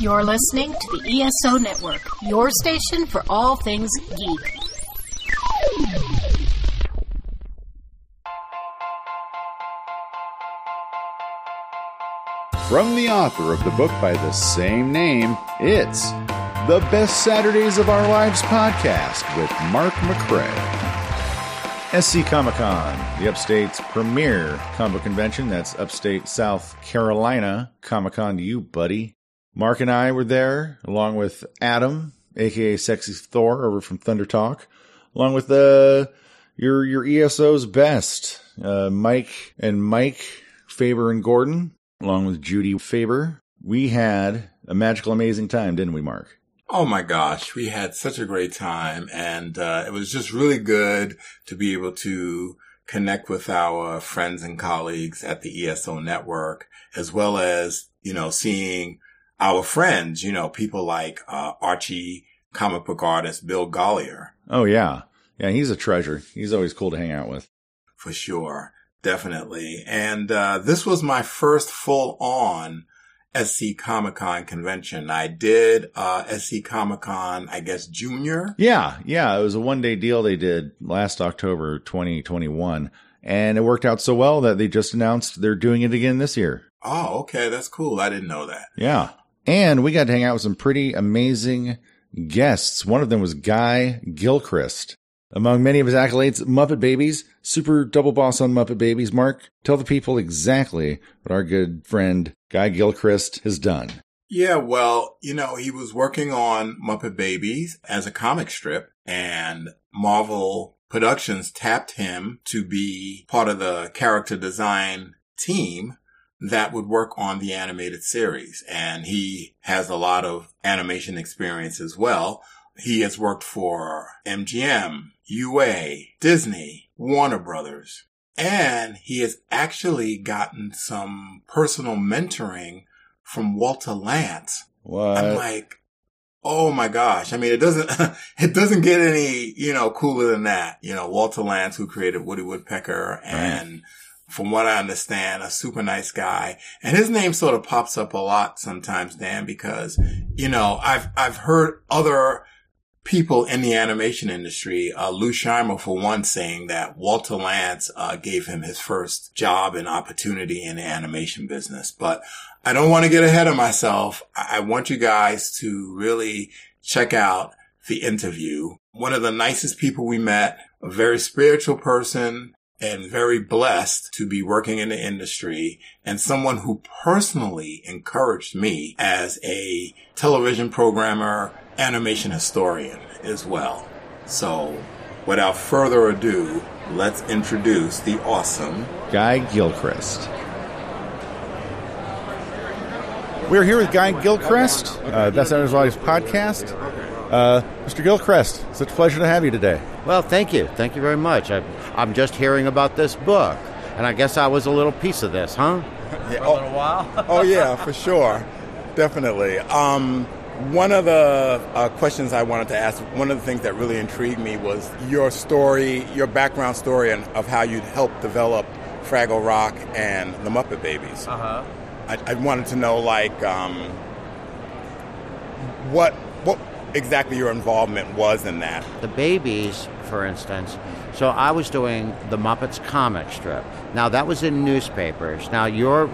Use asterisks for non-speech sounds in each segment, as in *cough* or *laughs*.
You're listening to the ESO Network, your station for all things geek. From the author of the book by the same name, it's the Best Saturdays of Our Lives podcast with Mark McCray. SC Comic Con, the upstate's premier comic convention. That's upstate South Carolina. Comic Con to you, buddy. Mark and I were there, along with Adam, aka Sexy Thor, over from Thunder Talk, along with uh, your your ESO's best, uh, Mike and Mike Faber and Gordon, along with Judy Faber. We had a magical, amazing time, didn't we, Mark? Oh my gosh, we had such a great time and uh, it was just really good to be able to connect with our friends and colleagues at the ESO network, as well as, you know, seeing our friends, you know, people like uh, Archie comic book artist Bill Golliher. Oh, yeah. Yeah, he's a treasure. He's always cool to hang out with. For sure. Definitely. And uh, this was my first full on SC Comic Con convention. I did uh, SC Comic Con, I guess, junior. Yeah, yeah. It was a one day deal they did last October 2021. And it worked out so well that they just announced they're doing it again this year. Oh, okay. That's cool. I didn't know that. Yeah. And we got to hang out with some pretty amazing guests. One of them was Guy Gilchrist. Among many of his accolades, Muppet Babies, super double boss on Muppet Babies. Mark, tell the people exactly what our good friend Guy Gilchrist has done. Yeah, well, you know, he was working on Muppet Babies as a comic strip and Marvel Productions tapped him to be part of the character design team that would work on the animated series. And he has a lot of animation experience as well. He has worked for MGM, UA, Disney, Warner Brothers, and he has actually gotten some personal mentoring from Walter Lantz. What? I'm like, oh my gosh. I mean, it doesn't, *laughs* it doesn't get any, you know, cooler than that. You know, Walter Lantz, who created Woody Woodpecker and right. From what I understand, a super nice guy. And his name sort of pops up a lot sometimes, Dan, because, you know, I've, I've heard other people in the animation industry, uh, Lou Scheimer, for one, saying that Walter Lantz uh, gave him his first job and opportunity in the animation business. But I don't want to get ahead of myself. I want you guys to really check out the interview. One of the nicest people we met, a very spiritual person, and very blessed to be working in the industry and someone who personally encouraged me as a television programmer, animation historian as well. So without further ado, let's introduce the awesome Guy Gilchrist. We're here with Guy Gilchrist, uh, Best Editors Lives podcast. Uh, Mr. Gilchrist, such a pleasure to have you today. Well, thank you. Thank you very much. I, I'm just hearing about this book, and I guess I was a little piece of this, huh? Yeah, *laughs* For a little while. *laughs* oh, yeah, for sure. Definitely. Um, one of the uh, questions I wanted to ask, one of the things that really intrigued me was your story, your background story, and of how you helped develop Fraggle Rock and the Muppet Babies. Uh-huh. I, I wanted to know, like, um, what what exactly your involvement was in that. The babies, for instance. So I was doing the Muppets comic strip. Now that was in newspapers. Now your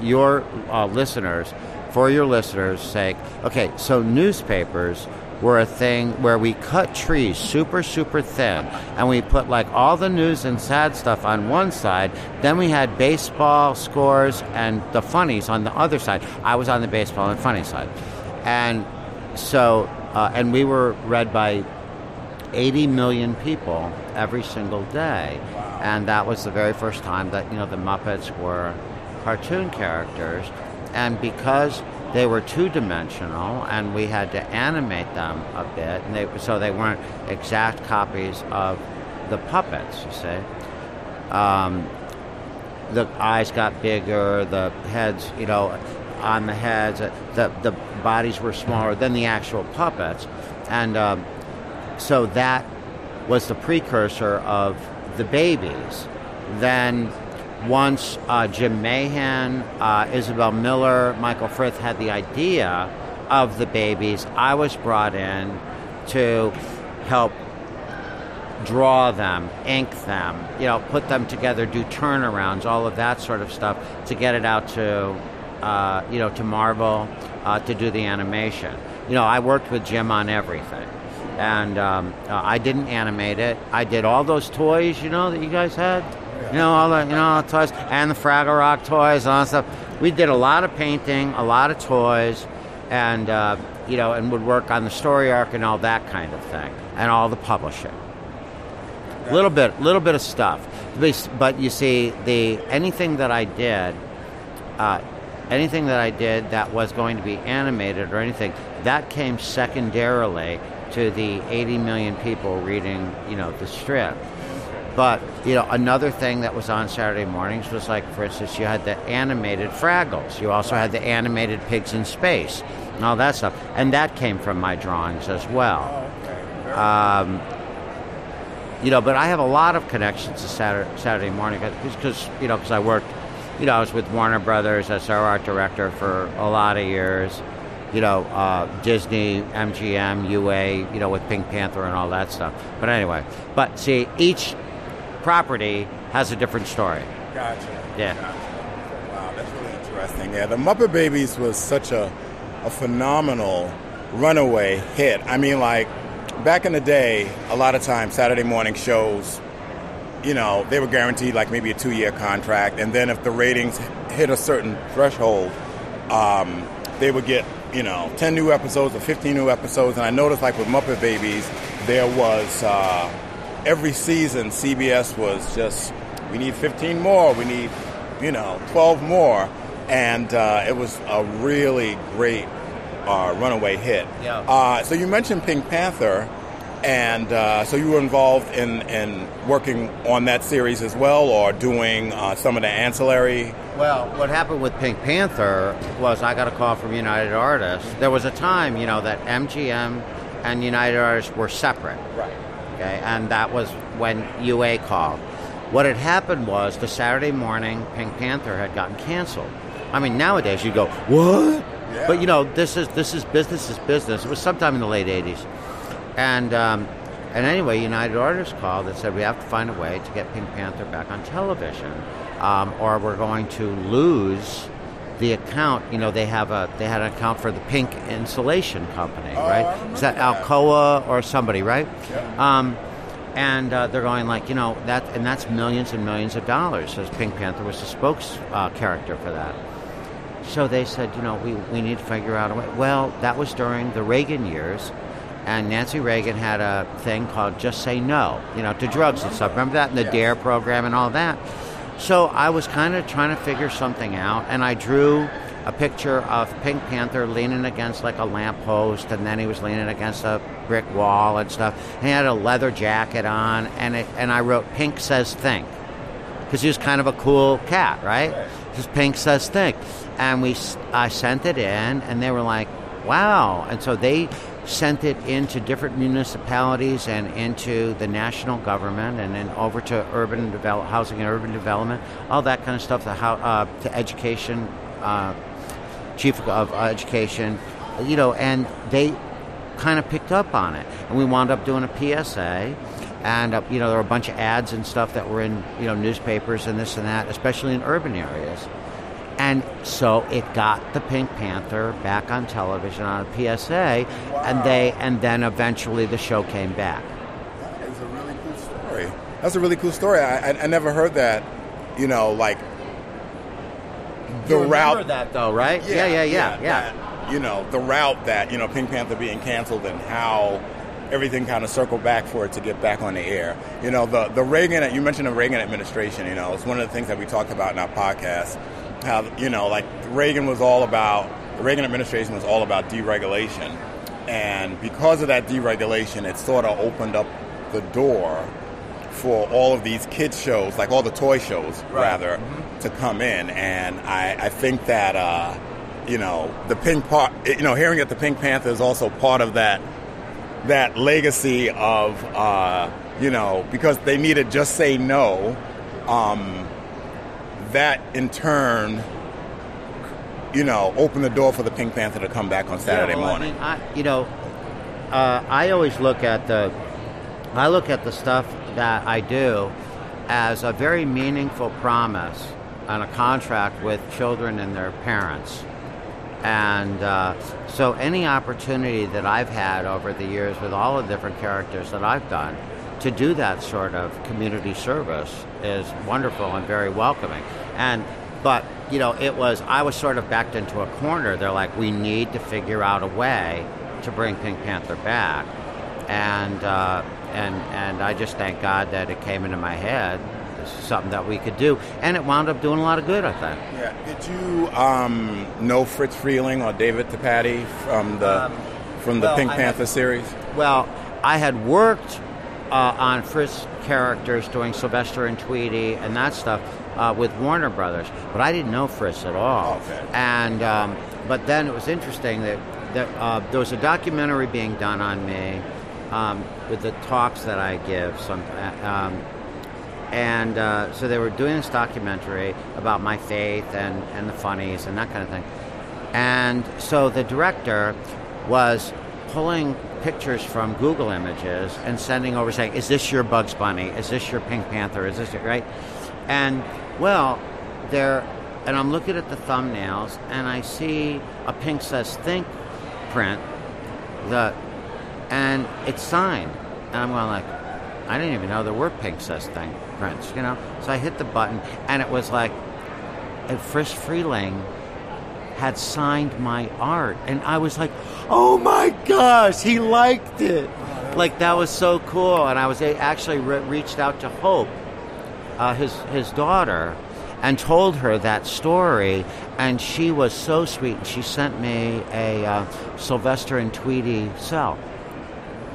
your uh, listeners, for your listeners' sake, okay. So newspapers were a thing where we cut trees super super thin, and we put like all the news and sad stuff on one side. Then we had baseball scores and the funnies on the other side. I was on the baseball and funny side, and so uh, and we were read by 80 million people every single day. And that was the very first time that, you know, the Muppets were cartoon characters. And because they were two dimensional and we had to animate them a bit, and they, so they weren't exact copies of the puppets, you see. Um, the eyes got bigger, the heads, you know, on the heads, uh, the, the bodies were smaller than the actual puppets. And um, so that was the precursor of the babies. Then once uh, Jim Mahan, uh, Isabel Miller, Michael Frith had the idea of the babies, I was brought in to help draw them, ink them, you know, put them together, do turnarounds, all of that sort of stuff to get it out to, uh, you know, to Marvel uh, to do the animation. You know, I worked with Jim on everything, and um, uh, I didn't animate it. I did all those toys, you know, that you guys had. You know all the you know all the toys and the Fraggle Rock toys and all that stuff. We did a lot of painting, a lot of toys, and uh, you know, and would work on the story arc and all that kind of thing, and all the publishing. A little bit, little bit of stuff, but you see, the anything that I did, uh, anything that I did that was going to be animated or anything, that came secondarily to the 80 million people reading, you know, the strip. But you know, another thing that was on Saturday mornings was like, for instance, you had the animated Fraggles. You also had the animated Pigs in Space, and all that stuff, and that came from my drawings as well. Um, you know, but I have a lot of connections to Saturday, Saturday morning because you know because I worked, you know, I was with Warner Brothers as our art director for a lot of years. You know, uh, Disney, MGM, UA, you know, with Pink Panther and all that stuff. But anyway, but see, each property has a different story. Gotcha. Yeah. Gotcha. Wow, that's really interesting. Yeah, the Muppet Babies was such a, a phenomenal runaway hit. I mean, like back in the day, a lot of times Saturday morning shows, you know, they were guaranteed like maybe a two year contract, and then if the ratings hit a certain threshold, um, they would get, you know, 10 new episodes or 15 new episodes. And I noticed like with Muppet Babies, there was uh, every season CBS was just, we need 15 more, we need, you know, 12 more. And uh, it was a really great uh, runaway hit. Yeah. Uh, so you mentioned Pink Panther, and uh, so you were involved in, in working on that series as well, or doing uh, some of the ancillary. Well, what happened with Pink Panther was I got a call from United Artists. There was a time, you know, that MGM and United Artists were separate. Right. Okay, and that was when UA called. What had happened was the Saturday morning Pink Panther had gotten canceled. I mean, nowadays you go, what? Yeah. But you know, this is this is business is business. It was sometime in the late '80s, and um, and anyway, United Artists called and said we have to find a way to get Pink Panther back on television, um, or we're going to lose the account. You know, they have a they had an account for the Pink Insulation Company, Oh, right? Is that that. Alcoa or somebody, right? Um, and uh, they're going like, you know, that and that's millions and millions of dollars. As Pink Panther was the spokes uh, character for that. So they said, you know, we, we need to figure out a way. Well, that was during the Reagan years, and Nancy Reagan had a thing called Just Say No, you know, to drugs and stuff. Remember that in the Yes. DARE program and all that? So I was kind of trying to figure something out, and I drew a picture of Pink Panther leaning against like a lamppost, and then he was leaning against a brick wall and stuff. And he had a leather jacket on, and it, and I wrote "Pink says think" because he was kind of a cool cat, right? His Pink says think, and we I sent it in, and they were like, "Wow!" And so they sent it into different municipalities and into the national government, and then over to urban develop, housing and urban development, all that kind of stuff. The how uh, to education, uh, chief of education, you know, and they kind of picked up on it, and we wound up doing a PSA. And uh, you know there were a bunch of ads and stuff that were in you know newspapers and this and that, especially in urban areas. And so it got the Pink Panther back on television on a PSA, and they and then eventually the show came back. That is a really cool story. That's a really cool story. I, I, I never heard that. You know, like the You route that though, right? Yeah, yeah, yeah, yeah. that, you know, the route that you know Pink Panther being canceled and how everything kind of circled back for it to get back on the air. You know, the the Reagan you mentioned the Reagan administration. You know, it's one of the things that we talked about in our podcast. How you know, like Reagan was all about the Reagan administration was all about deregulation, and because of that deregulation, it sort of opened up the door for all of these kids shows, like all the toy shows, rather, to come in. And I, I think that, uh, you know, the Pink part, you know, hearing that the Pink Panther is also part of that that legacy of, uh, you know, because they needed just say no. Um, that in turn, you know, opened the door for the Pink Panther to come back on Saturday yeah, well, morning. I mean, I, you know, uh, I always look at the, I look at the stuff that I do as a very meaningful promise and a contract with children and their parents. And uh, so, any opportunity that I've had over the years with all the different characters that I've done to do that sort of community service is wonderful and very welcoming. And but you know, it was I was sort of backed into a corner. They're like, we need to figure out a way to bring Pink Panther back, and uh, and and I just thank God that it came into my head. This is something that we could do, and it wound up doing a lot of good. I think. Yeah. Did you um, know Fritz Freleng or David DePatie from the Um, from the well, Pink I Panther had- series? Well, I had worked uh, on Friz characters doing Sylvester and Tweety and that stuff uh, with Warner Brothers, but I didn't know Friz at all. Okay. And um, but then it was interesting that that uh, there was a documentary being done on me um, with the talks that I give. Some. Um, and uh, so they were doing this documentary about my faith and, and the funnies and that kind of thing. And so the director was pulling pictures from Google Images and sending over saying, Is this your Bugs Bunny? Is this your Pink Panther? Is this your, right? And well, there, and I'm looking at the thumbnails and I see a Pink Says Think print, the, and it's signed. And I'm going like, I didn't even know there were Pink Says Think prints, you know? So I hit the button and it was like, and Friz Freleng had signed my art, and I was like, "Oh my gosh, he liked it!" like that was so cool. And I was actually re- reached out to Hope, uh, his his daughter, and told her that story, and she was so sweet. And she sent me a uh, Sylvester and Tweety cell.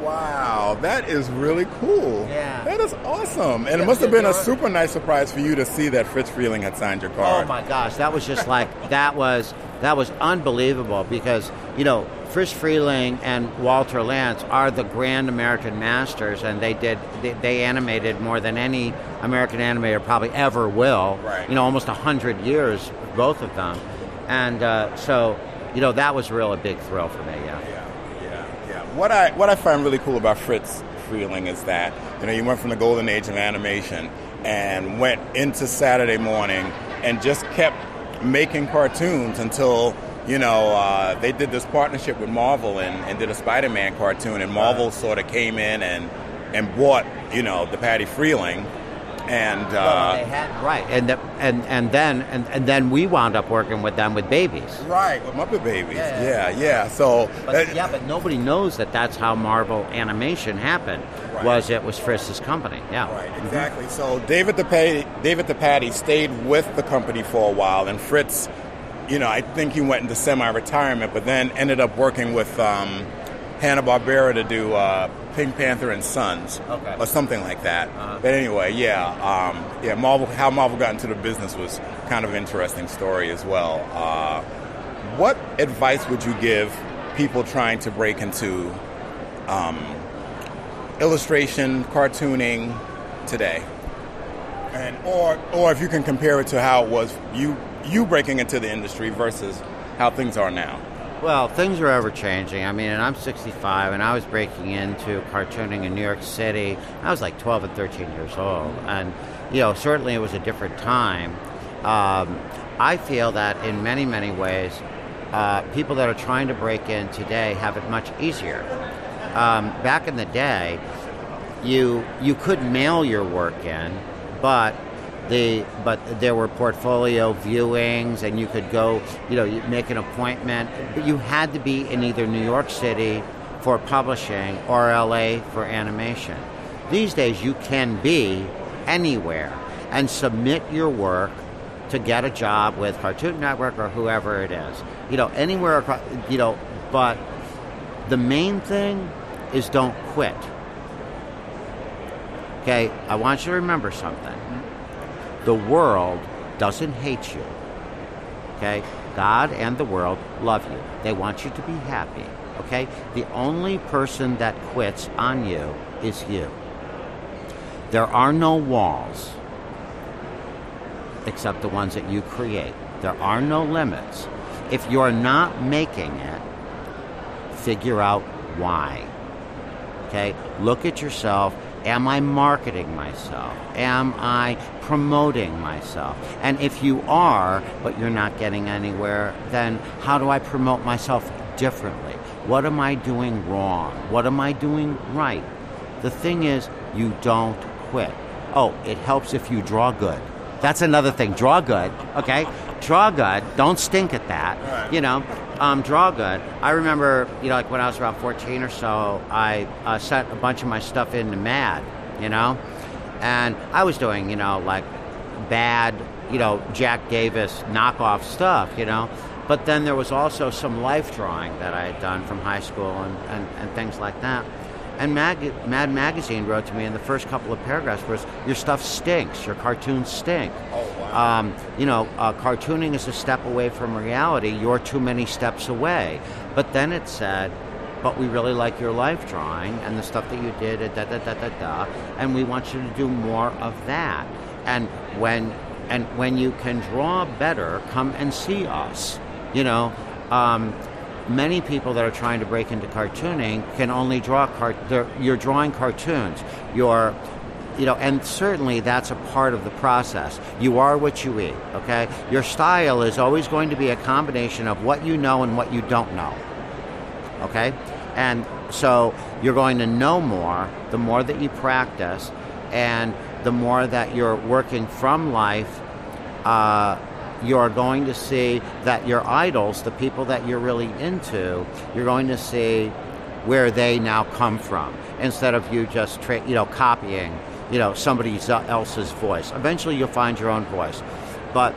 Wow, that is really cool. Yeah. That is awesome. And Yeah, it must have been a super nice surprise for you to see that Fritz Freleng had signed your card. Oh my gosh, that was just like that was that was unbelievable because you know Friz Freleng and Walter Lantz are the grand American masters, and they did they, they animated more than any American animator probably ever will. Right. You know, almost a hundred years, both of them, and uh, so you know that was real a big thrill for me. Yeah, yeah. What I what I find really cool about Fritz Freleng is that you know you went from the golden age of animation and went into Saturday morning and just kept making cartoons until you know uh, they did this partnership with Marvel and, and did a Spider-Man cartoon and Marvel sort of came in and and bought you know DePatie-Freleng and Well, they uh, had, right, and the, and and then and, and then we wound up working with them with babies. right with Muppet Babies. Yeah, Yeah, yeah. yeah. So But that- yeah, but nobody knows that that's how Marvel Animation happened. Right. Was it was Friz's company? Yeah. Right, exactly. So David DePatie, David DePatie stayed with the company for a while, and Fritz, you know, I think he went into semi-retirement, but then ended up working with um, Hanna Barbera to do uh, Pink Panther and Sons, Okay. or something like that. Uh-huh. But anyway, yeah, um, yeah. Marvel, how Marvel got into the business was kind of an interesting story as well. Uh, what advice would you give people trying to break into um, illustration, cartooning today? And or or if you can compare it to how it was you you breaking into the industry versus how things are now. Well, things are ever changing. I mean, and I'm 65, and I was breaking into cartooning in New York City. I was like 12 and 13 years old, and you know, certainly it was a different time. Um, I feel that in many, many ways, uh, people that are trying to break in today have it much easier. Um, back in the day, you you could mail your work in, but the but there were portfolio viewings, and you could go, you know, make an appointment. But you had to be in either New York City for publishing or LA for animation. These days, you can be anywhere and submit your work to get a job with Cartoon Network or whoever it is. You know, anywhere across. You know, but the main thing is don't quit. Okay, I want you to remember something. Mm-hmm. The world doesn't hate you. Okay? God and the world love you. They want you to be happy. Okay? The only person that quits on you is you. There are no walls. except the ones that you create. There are no limits. If you're not making it, figure out why. Okay? Look at yourself. Am I marketing myself? Am I promoting myself? And if you are, but you're not getting anywhere, then how do I promote myself differently? What am I doing wrong? What am I doing right? The thing is, you don't quit. Oh, it helps if you draw good. That's another thing. Draw good, okay? Draw good. Don't stink at that. Right. You know, um, draw good. I remember, you know, like when I was around 14 or so, I uh, sent a bunch of my stuff into Mad, you know, and I was doing, you know, like bad, you know, Jack Davis knockoff stuff, you know. But then there was also some life drawing that I had done from high school and, and, and things like that. And Mag- Mad Magazine wrote to me in the first couple of paragraphs was, "Your stuff stinks. Your cartoons stink. Oh, wow. um, you know, uh, cartooning is a step away from reality. You're too many steps away." But then it said, "But we really like your life drawing and the stuff that you did, da da da da da, and we want you to do more of that." And when and when you can draw better, come and see us. You know. Um, many people that are trying to break into cartooning can only draw cart. You're drawing cartoons. You're you know, and certainly that's a part of the process. You are what you eat, okay? Your style is always going to be a combination of what you know and what you don't know, okay? And so you're going to know more the more that you practice and the more that you're working from life. Uh, you're going to see that your idols, the people that you're really into, you're going to see where they now come from instead of you just tra- you know copying you know somebody else's voice. Eventually, you'll find your own voice, but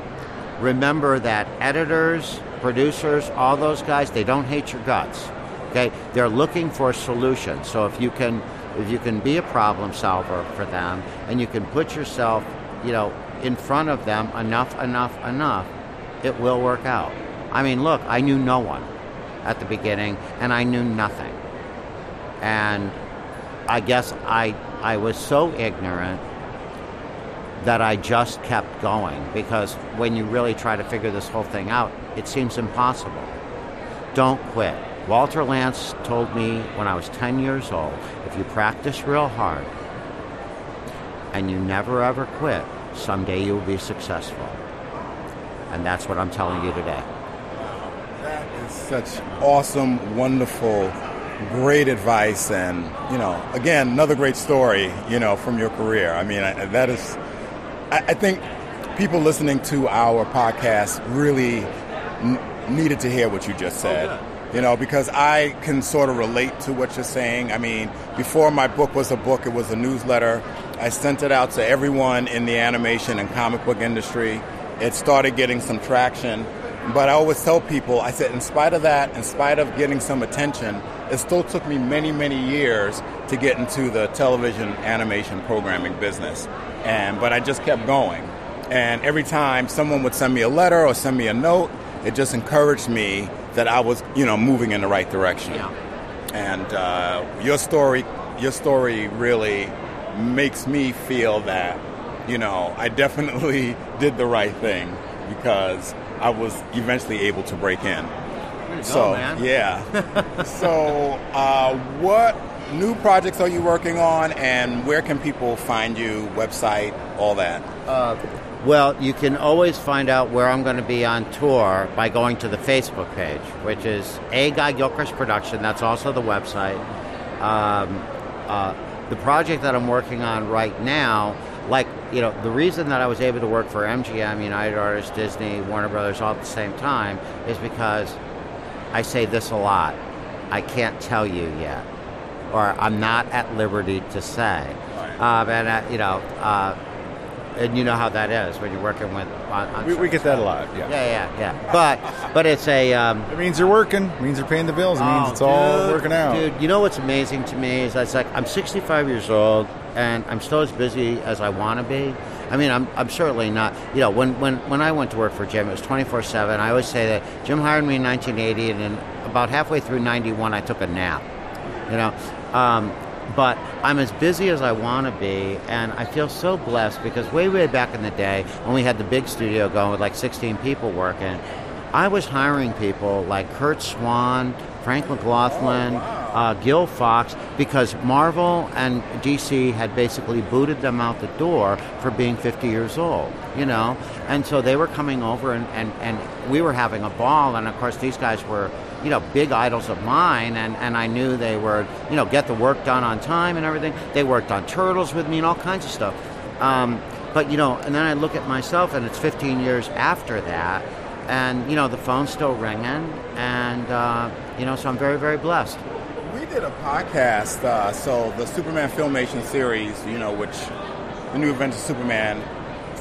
remember that editors, producers, all those guys, they don't hate your guts. Okay, they're looking for solutions. So if you can if you can be a problem solver for them and you can put yourself, you know, in front of them enough, enough, enough, it will work out. I mean, look, I knew no one at the beginning, and I knew nothing. And I guess I, I was so ignorant that I just kept going because when you really try to figure this whole thing out, it seems impossible. Don't quit. Walter Lantz told me when I was 10 years old if you practice real hard and you never ever quit, someday you'll be successful. And that's what I'm telling you today. That is such awesome, wonderful, great advice. And, you know, again, another great story, you know, from your career. I mean, I, that is, I, I, think people listening to our podcast really n- needed to hear what you just oh, said. Oh, you know, because I can sort of relate to what you're saying. I mean, before my book was a book, it was a newsletter. I sent it out to everyone in the animation and comic book industry. It started getting some traction. But I always tell people, I said, in spite of that, in spite of getting some attention, it still took me many, many years to get into the television animation programming business. And but I just kept going. And every time someone would send me a letter or send me a note, it just encouraged me that I was, you know, moving in the right direction. Yeah. And uh, your story, your story really makes me feel that, you know, I definitely *laughs* did the right thing because I was eventually able to break in. so go, yeah. *laughs* so uh, what new projects are you working on, and where can people find you? Website, all that. Uh, well, you can always find out where I'm going to be on tour by going to the Facebook page, which is A Guy Gilchrist Production. That's also the website. Um, uh, the project that I'm working on right now, like, you know, the reason that I was able to work for MGM, United Artists, Disney, Warner Brothers all at the same time is because I say this a lot. I can't tell you yet, or I'm not at liberty to say. Um, and, uh, you know, uh, and you know how that is when you're working with. On, on we, we, get that a lot. Yeah. Yeah, yeah, yeah. But but it's a. Um, it means you're working. It means you're paying the bills. It oh, means it's dude, all working out. Dude, you know what's amazing to me is it's like I'm 65 years old and I'm still as busy as I want to be. I mean, I'm, I'm certainly not. You know, when, when, when I went to work for Jim, it was 24 7. I always say that Jim hired me in 1980, and then about halfway through 91, I took a nap. You know, um, but I'm as busy as I want to be, and I feel so blessed because way, way back in the day when we had the big studio going with like 16 people working, I was hiring people like Curt Swan, Frank McLaughlin, uh, Gill Fox, because Marvel and DC had basically booted them out the door for being 50 years old, you know? And so they were coming over and, and, and we were having a ball, and of course, these guys were you know, big idols of mine, and, and I knew they were, you know, get the work done on time and everything. They worked on Turtles with me and all kinds of stuff. Um, but, you know, and then I look at myself, and it's 15 years after that, and, you know, the phone's still ringing, and, uh, you know, so I'm very, very blessed. We did a podcast, uh, so the Superman Filmation series, you know, which the new Adventures of Superman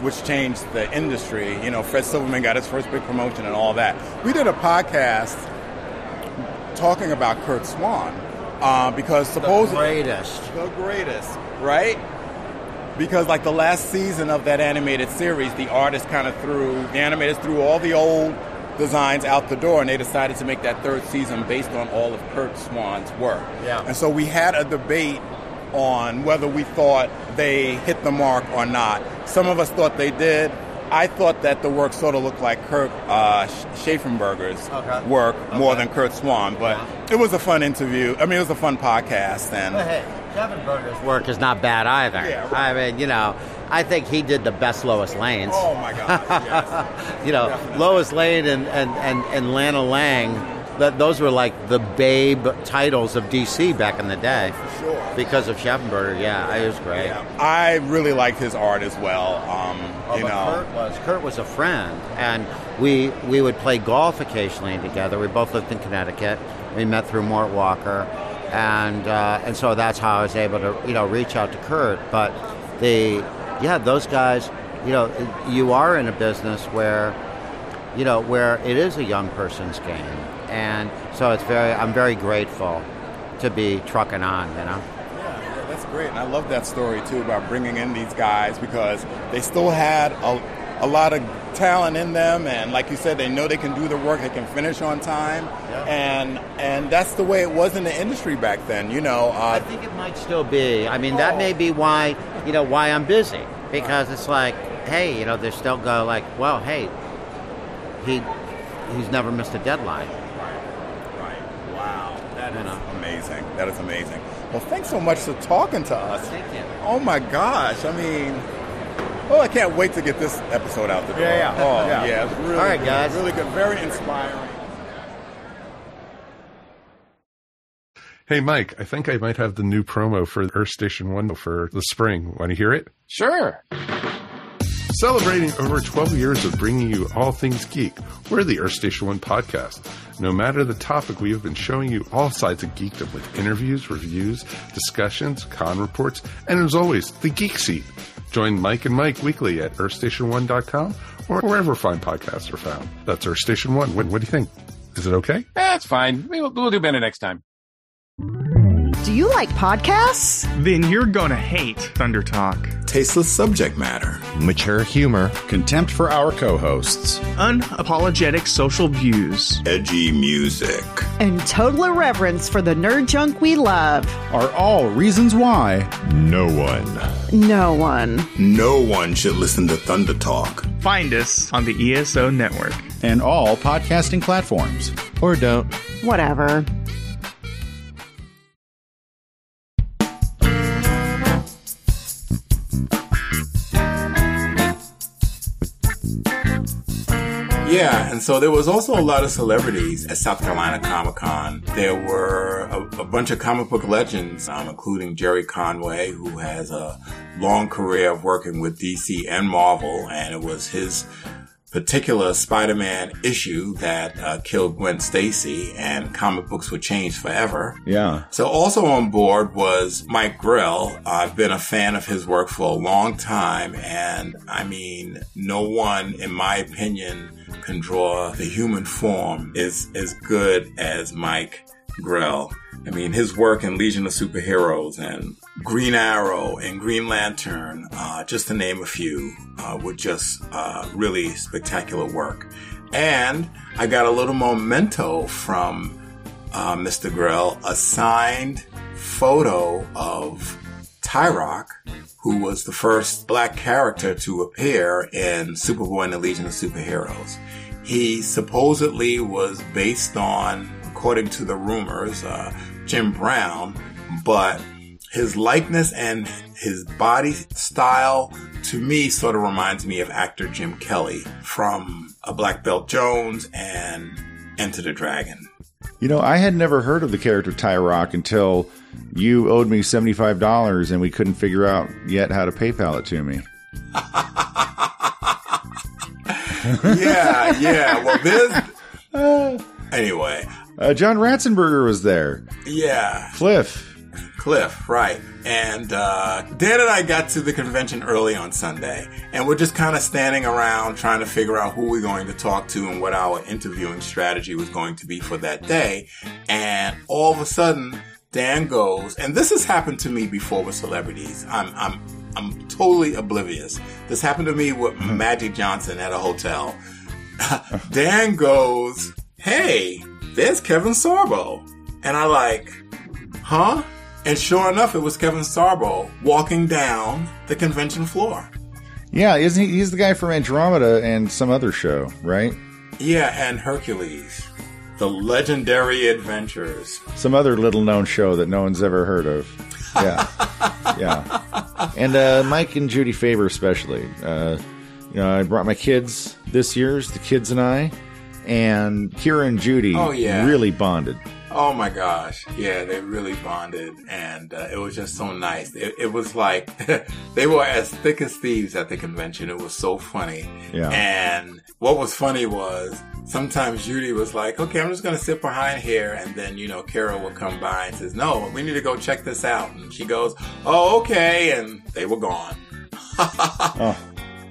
which changed the industry. You know, Fred Silverman got his first big promotion and all that. We did a podcast talking about Curt Swan uh, because supposedly the greatest, the greatest, right? Because like the last season of that animated series, the artist kind of threw the animators threw all the old designs out the door, and they decided to make that third season based on all of Curt Swan's work. Yeah. And so we had a debate on whether we thought they hit the mark or not. Some of us thought they did. I thought that the work sort of looked like Kurt uh, Schaffenberger's okay. work okay. more than Curt Swan, but yeah. it was a fun interview. I mean, it was a fun podcast. And well, hey, Schaffenberger's work is not bad either. Yeah, right. I mean, you know, I think he did the best Lois Lanes. Oh my God! yes. *laughs* you know, Definitely. Lois Lane and, and, and, and Lana Lang. That those were like the babe titles of DC back in the day. For sure. Because of Schaffenberger, yeah, it was great. Yeah. I really liked his art as well. Um, Oh, you know, Kurt was Kurt was a friend, and we we would play golf occasionally together. We both lived in Connecticut. We met through Mort Walker, and uh, and so that's how I was able to you know reach out to Kurt. But the yeah, those guys, you know, you are in a business where you know where it is a young person's game, and so it's very I'm very grateful to be trucking on. You know. Yeah, that's great. And I love that story too about bringing in these guys because they still had a, a lot of talent in them, and like you said, they know they can do the work, they can finish on time, Yeah. and and that's the way it was in the industry back then. You know, I uh, think it might still be. I mean, that may be why you know why I'm busy because it's like, hey, you know, they still go like, well, hey, he he's never missed a deadline. right. Wow, that You is know. amazing. That is amazing. Well, thanks so much for talking to us. Thank you. Oh my gosh! I mean. Oh, I can't wait to get this episode out the door. Yeah, yeah. Oh, Yeah. yeah. it's really All right, good. guys. Really good. Very inspiring. Hey, Mike, I think I might have the new promo for Earth Station 1 for the spring. Want to hear it? Sure. Celebrating over 12 years of bringing you all things geek, we're the Earth Station 1 podcast. No matter the topic, we have been showing you all sides of geekdom with interviews, reviews, discussions, con reports, and as always, the Geek Seat. Join Mike and Mike weekly at earthstation1.com or wherever fine podcasts are found. That's Earthstation 1. What, what do you think? Is it okay? That's fine. We'll, we'll do better next time. Do you like podcasts? Then you're gonna hate Thunder Talk. Tasteless subject matter. Mature humor, contempt for our co hosts. Unapologetic social views. Edgy music. And total irreverence for the nerd junk we love. Are all reasons why no one. No one. No one should listen to Thunder Talk. Find us on the ESO network. And all podcasting platforms. Or don't. Whatever. Yeah, and so there was also a lot of celebrities at South Carolina Comic Con. There were a, a bunch of comic book legends, um, including Gerry Conway, who has a long career of working with DC and Marvel, and it was his particular Spider-Man issue that uh, killed Gwen Stacy, and comic books were changed forever. Yeah. So also on board was Mike Grell. I've been a fan of his work for a long time, and I mean, no one, in my opinion, can draw the human form is as good as Mike Grell. I mean, his work in Legion of Superheroes and Green Arrow and Green Lantern, uh, just to name a few, uh, were just uh, really spectacular work. And I got a little memento from uh, Mr. Grell, a signed photo of Tyroc, who was the first black character to appear in Superboy and the Legion of Superheroes. He supposedly was based on, according to the rumors, uh, Jim Brown, but his likeness and his body style to me sort of reminds me of actor Jim Kelly from A Black Belt Jones and Enter the Dragon. You know, I had never heard of the character Tyroc until you owed me $75 and we couldn't figure out yet how to PayPal it to me. *laughs* yeah, yeah. Well, this. *laughs* Anyway. Uh, John Ratzenberger was there. Yeah. Cliff. Cliff, right. And uh, Dan and I got to the convention early on Sunday, and we're just kind of standing around trying to figure out who we're going to talk to and what our interviewing strategy was going to be for that day. And all of a sudden, Dan goes, and this has happened to me before with celebrities. I'm, I'm, I'm totally oblivious. This happened to me with Magic Johnson at a hotel. *laughs* Dan goes, "Hey, there's Kevin Sorbo," and I like, huh? And sure enough, it was Kevin Sorbo walking down the convention floor. Yeah, isn't he? He's the guy from Andromeda and some other show, right? Yeah, and Hercules, the legendary adventures. Some other little known show that no one's ever heard of. Yeah, *laughs* yeah. And uh, Mike and Judy Faber, especially. Uh, you know, I brought my kids this year's the kids and I, and Kira and Judy. Oh, yeah. really bonded. Oh my gosh. Yeah, they really bonded and uh, it was just so nice. It, it was like *laughs* they were as thick as thieves at the convention. It was so funny. Yeah. And what was funny was sometimes Judy was like, okay, I'm just going to sit behind here. And then, you know, Carol would come by and says, no, we need to go check this out. And she goes, oh, okay. And they were gone. *laughs* Oh,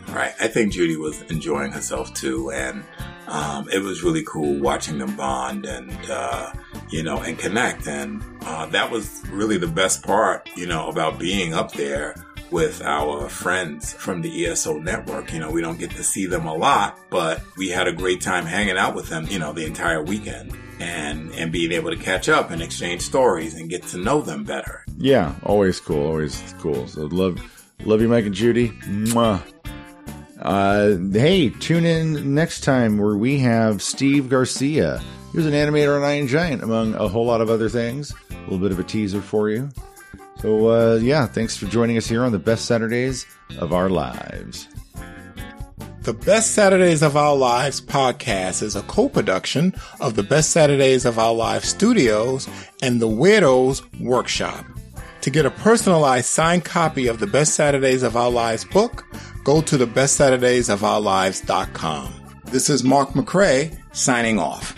Right. I think Judy was enjoying herself too. And um, it was really cool watching them bond and, uh, you know, and connect. And uh, that was really the best part, you know, about being up there with our friends from the ESO network. You know, we don't get to see them a lot, but we had a great time hanging out with them, you know, the entire weekend. And, and being able to catch up and exchange stories and get to know them better. yeah, always cool, always cool. So love, love you, Mike and Judy. Mwah. Uh, hey, tune in next time where we have Steve Garcia. He was an animator on Iron Giant, among a whole lot of other things. A little bit of a teaser for you. So, uh, yeah, thanks for joining us here on the best Saturdays of our lives. The Best Saturdays of Our Lives podcast is a co-production of the Best Saturdays of Our Lives studios and the Weirdos Workshop. To get a personalized signed copy of the Best Saturdays of Our Lives book, go to the bestsaturdaysofourlives.com. This is Mark McCray signing off.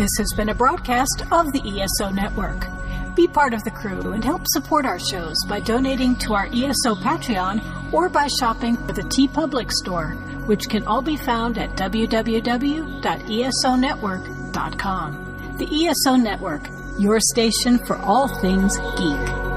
This has been a broadcast of the ESO Network. Be part of the crew and help support our shows by donating to our ESO Patreon or by shopping for the TeePublic store, which can all be found at www.esonetwork.com. The ESO Network, your station for all things geek.